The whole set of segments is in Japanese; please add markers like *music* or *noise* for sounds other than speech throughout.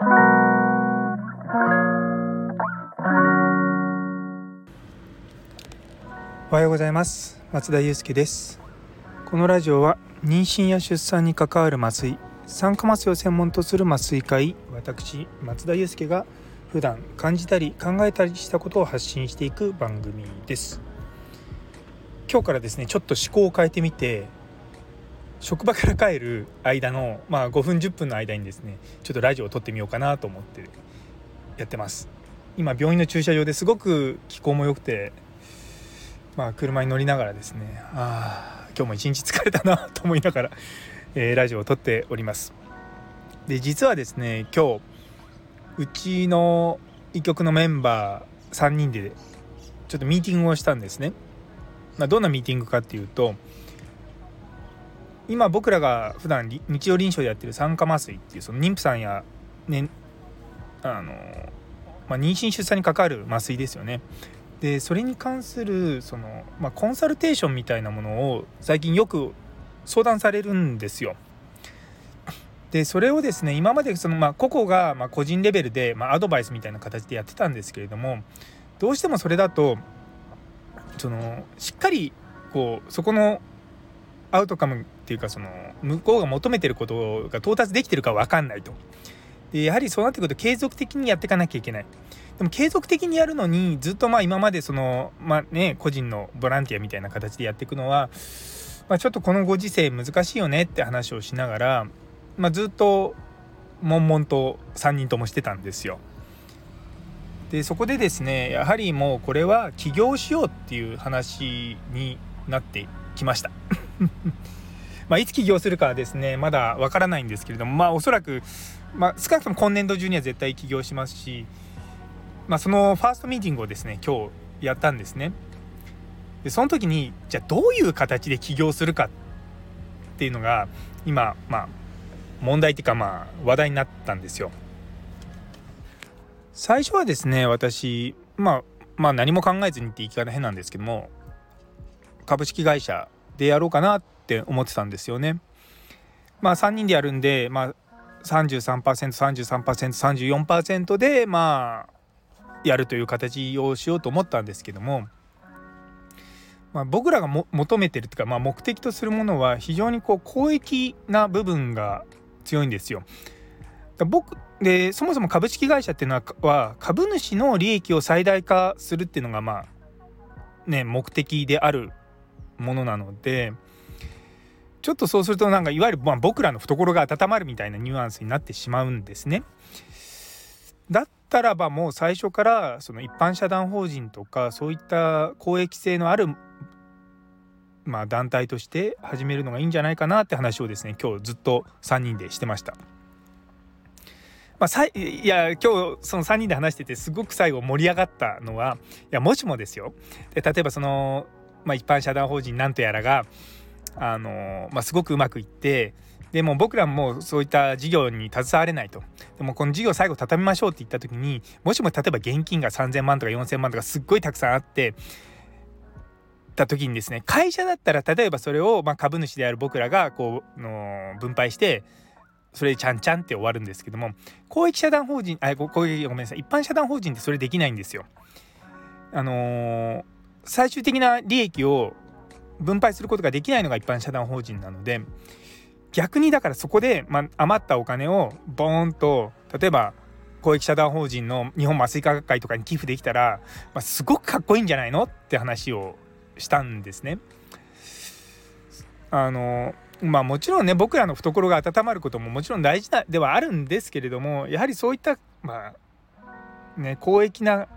おはようございます。松田祐介です。このラジオは妊娠や出産に関わる麻酔酸化麻酔を専門とする麻酔科医私松田祐介が普段感じたり考えたりしたことを発信していく番組です。今日からですねちょっと思考を変えてみて職場から帰る間のまあ5分10分の間にですねちょっとラジオを撮ってみようかなと思ってやってます。今病院の駐車場ですごく気候も良くてまあ、車に乗りながらですねああ今日も一日疲れたなと思いながら、えー、ラジオを撮っております。で実はですね今日うちの医局のメンバー3人でちょっとミーティングをしたんですね、まあ、どんなミーティングかっていうと今僕らが普段日常臨床でやってる酸化麻酔っていうその妊婦さんや、ね、あのまあ、妊娠出産に関わる麻酔ですよねでそれに関するその、まあ、コンサルテーションみたいなものを最近よく相談されるんですよ。でそれをですね今までその、まあ、個々がま個人レベルで、まあ、アドバイスみたいな形でやってたんですけれどもどうしてもそれだとそのしっかりこうそこのアウトカムっていうかその向こうが求めてることが到達できてるか分かんないと。でやはりそうなってくると継続的にやっていかなきゃいけない。でも継続的にやるのにずっとまあ今までそのまあね個人のボランティアみたいな形でやっていくのは、まあ、ちょっとこのご時世難しいよねって話をしながら、まあ、ずっと悶々と3人ともしてたんですよ。でそこでですねやはりもうこれは起業しようっていう話になってきました。まあいつ起業するかはですねまだわからないんですけれどもまあおそらく、まあ、少なくとも今年度中には絶対起業しますしまあ、そのファーストミーティングをですね今日やったんですね。でその時にじゃあどういう形で起業するかっていうのが今まあ問題っていうかまあ話題になったんですよ。最初はですね私まあまあ何も考えずにって言い方変なんですけども株式会社でやろうかなって思ってたんですよね。まあ3人でやるんでまあ 33%33%34% でまあやるという形をしようと思ったんですけども、まあ、僕らが求めてるっていうか、まあ、目的とするものは非常にこう公益な部分が強いんですよ。僕でそもそも株式会社っていうのは株主の利益を最大化するっていうのがまあね目的であるものなのでちょっとそうするとなんかいわゆるまあ僕らの懐が温まるみたいなニュアンスになってしまうんですね。だったらばもう最初からその一般社団法人とかそういった公益性のあるまあ団体として始めるのがいいんじゃないかなって話をですね今日ずっと3人でしてました。まあ、さいや今日その3人で話しててすごく最後盛り上がったのはいやもしもですよで例えばその、まあ、一般社団法人なんとやらがあの、まあ、すごくうまくいってでも僕らもそういった事業に携われないとでもこの事業最後畳みましょうって言った時にもしも例えば現金が3,000万とか4,000万とかすっごいたくさんあってた時にですね会社だったら例えばそれをま株主である僕らがこうの分配してそれでちゃんちゃんって終わるんですけども公益社団法人あ公益ごめんなさい一般社団法人ってそれできないんですよ。あのー、最終的な利益を分配することができないのが一般社団法人なので逆にだからそこで、まあ、余ったお金をボーンと例えば公益社団法人の日本麻酔科学会とかに寄付できたら、まあ、すごくかっこいいんじゃないのって話をしたんですね。あのまあもちろんね僕らの懐が温まることももちろん大事ではあるんですけれどもやはりそういったまあね公益な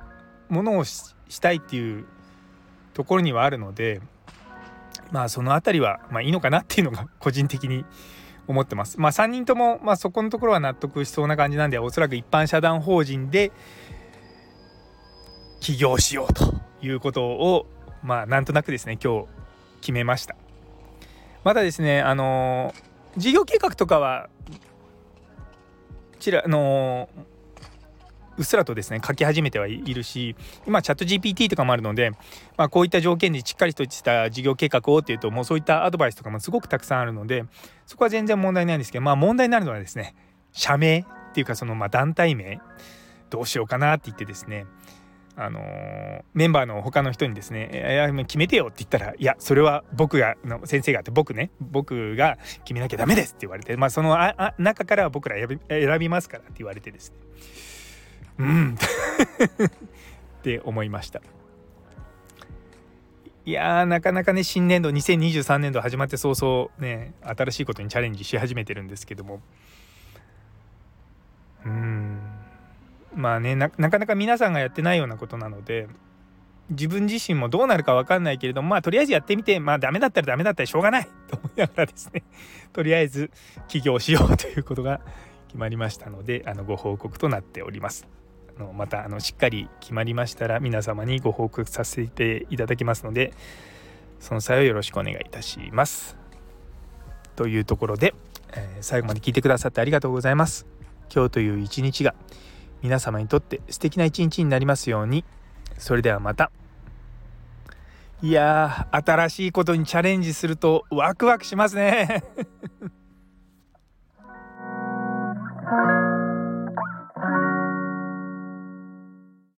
ものをしたいっていうところにはあるのでまあその辺りはまあいいのかなっていうのが *laughs* 個人的に思ってます。まあ3人ともまあそこのところは納得しそうな感じなんでおそらく一般社団法人で起業しようということをまあなんとなくですね今日決めました。まだですねあの事業計画とかはちらあのうっすらとですね書き始めてはいるし今チャット GPT とかもあるので、まあ、こういった条件でしっかりとした事業計画をっていうともうそういったアドバイスとかもすごくたくさんあるのでそこは全然問題ないんですけどまあ問題になるのはですね社名っていうかそのま団体名どうしようかなって言ってですねあのー、メンバーの他の人にですね「決めてよ」って言ったら「いやそれは僕がの先生があって僕ね僕が決めなきゃダメです」って言われてまあそのああ中から僕ら選びますからって言われてですね。うん。って思いました。いやーなかなかね新年度2023年度始まって早々ね新しいことにチャレンジし始めてるんですけども。うん。まあねなかなか皆さんがやってないようなことなので自分自身もどうなるか分かんないけれどもまあとりあえずやってみてまあダメだったらダメだったらしょうがない *laughs* と思いながらですね。とりあえず起業しようということが決まりましたのであのご報告となっております。のまたあのしっかり決まりましたら皆様にご報告させていただきますのでその際はよろしくお願いいたします。というところで、えー、最後まで聞いてくださってありがとうございます。今日という一日が皆様にとって素敵な一日になりますように。それではまた。いや新しいことにチャレンジするとワクワクしますね。*laughs*